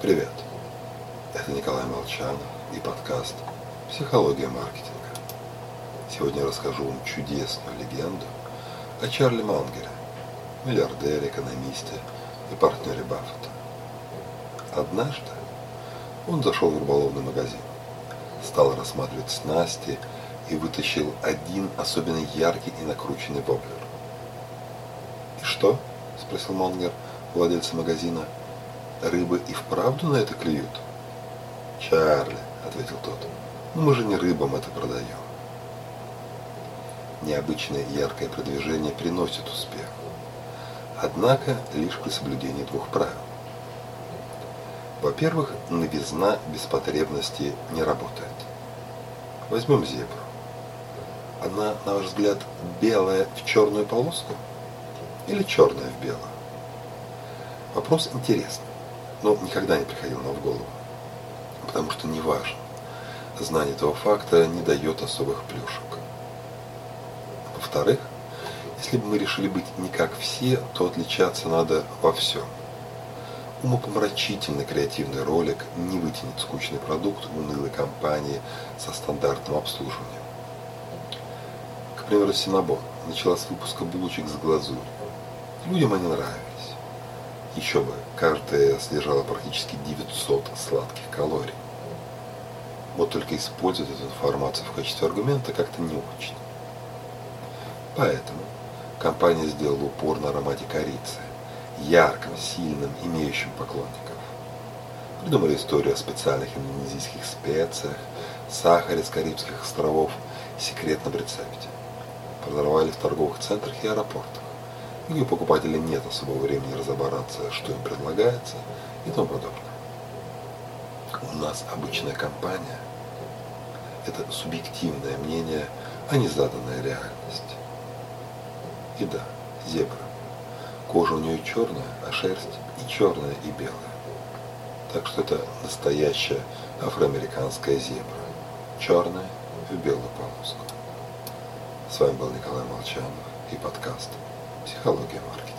Привет! Это Николай Молчанов и подкаст «Психология маркетинга». Сегодня расскажу вам чудесную легенду о Чарли Мангере, миллиардере, экономисте и партнере Баффета. Однажды он зашел в рыболовный магазин, стал рассматривать снасти и вытащил один особенно яркий и накрученный воблер. «И что?» – спросил Мангер владельца магазина. «Рыбы и вправду на это клюют?» «Чарли», – ответил тот, – «ну мы же не рыбам это продаем». Необычное яркое продвижение приносит успех. Однако лишь при соблюдении двух правил. Во-первых, новизна без потребности не работает. Возьмем зебру. Она, на ваш взгляд, белая в черную полоску или черная в белую? Вопрос интересный, но никогда не приходил нам в голову, потому что не важно. Знание этого факта не дает особых плюшек. Во-вторых, если бы мы решили быть не как все, то отличаться надо во всем. Умопомрачительный креативный ролик не вытянет скучный продукт унылой компании со стандартным обслуживанием. К примеру, Синабон начала с выпуска булочек с глазурью. Людям они нравились. Еще бы, каждая содержала практически 900 сладких калорий. Вот только использовать эту информацию в качестве аргумента как-то не очень. Поэтому компания сделала упор на аромате корицы, ярком, сильным, имеющим поклонников. Придумали историю о специальных индонезийских специях, сахаре с Карибских островов, секретном рецепте. Продавали в торговых центрах и аэропортах, где у покупателей нет особого времени разобраться, что им предлагается и тому подобное. У нас обычная компания – это субъективное мнение, а не заданная реальность. И да, зебра. Кожа у нее черная, а шерсть и черная, и белая. Так что это настоящая афроамериканская зебра. Черная в белую полоску. С вами был Николай Молчанов и подкаст «Психология маркетинга».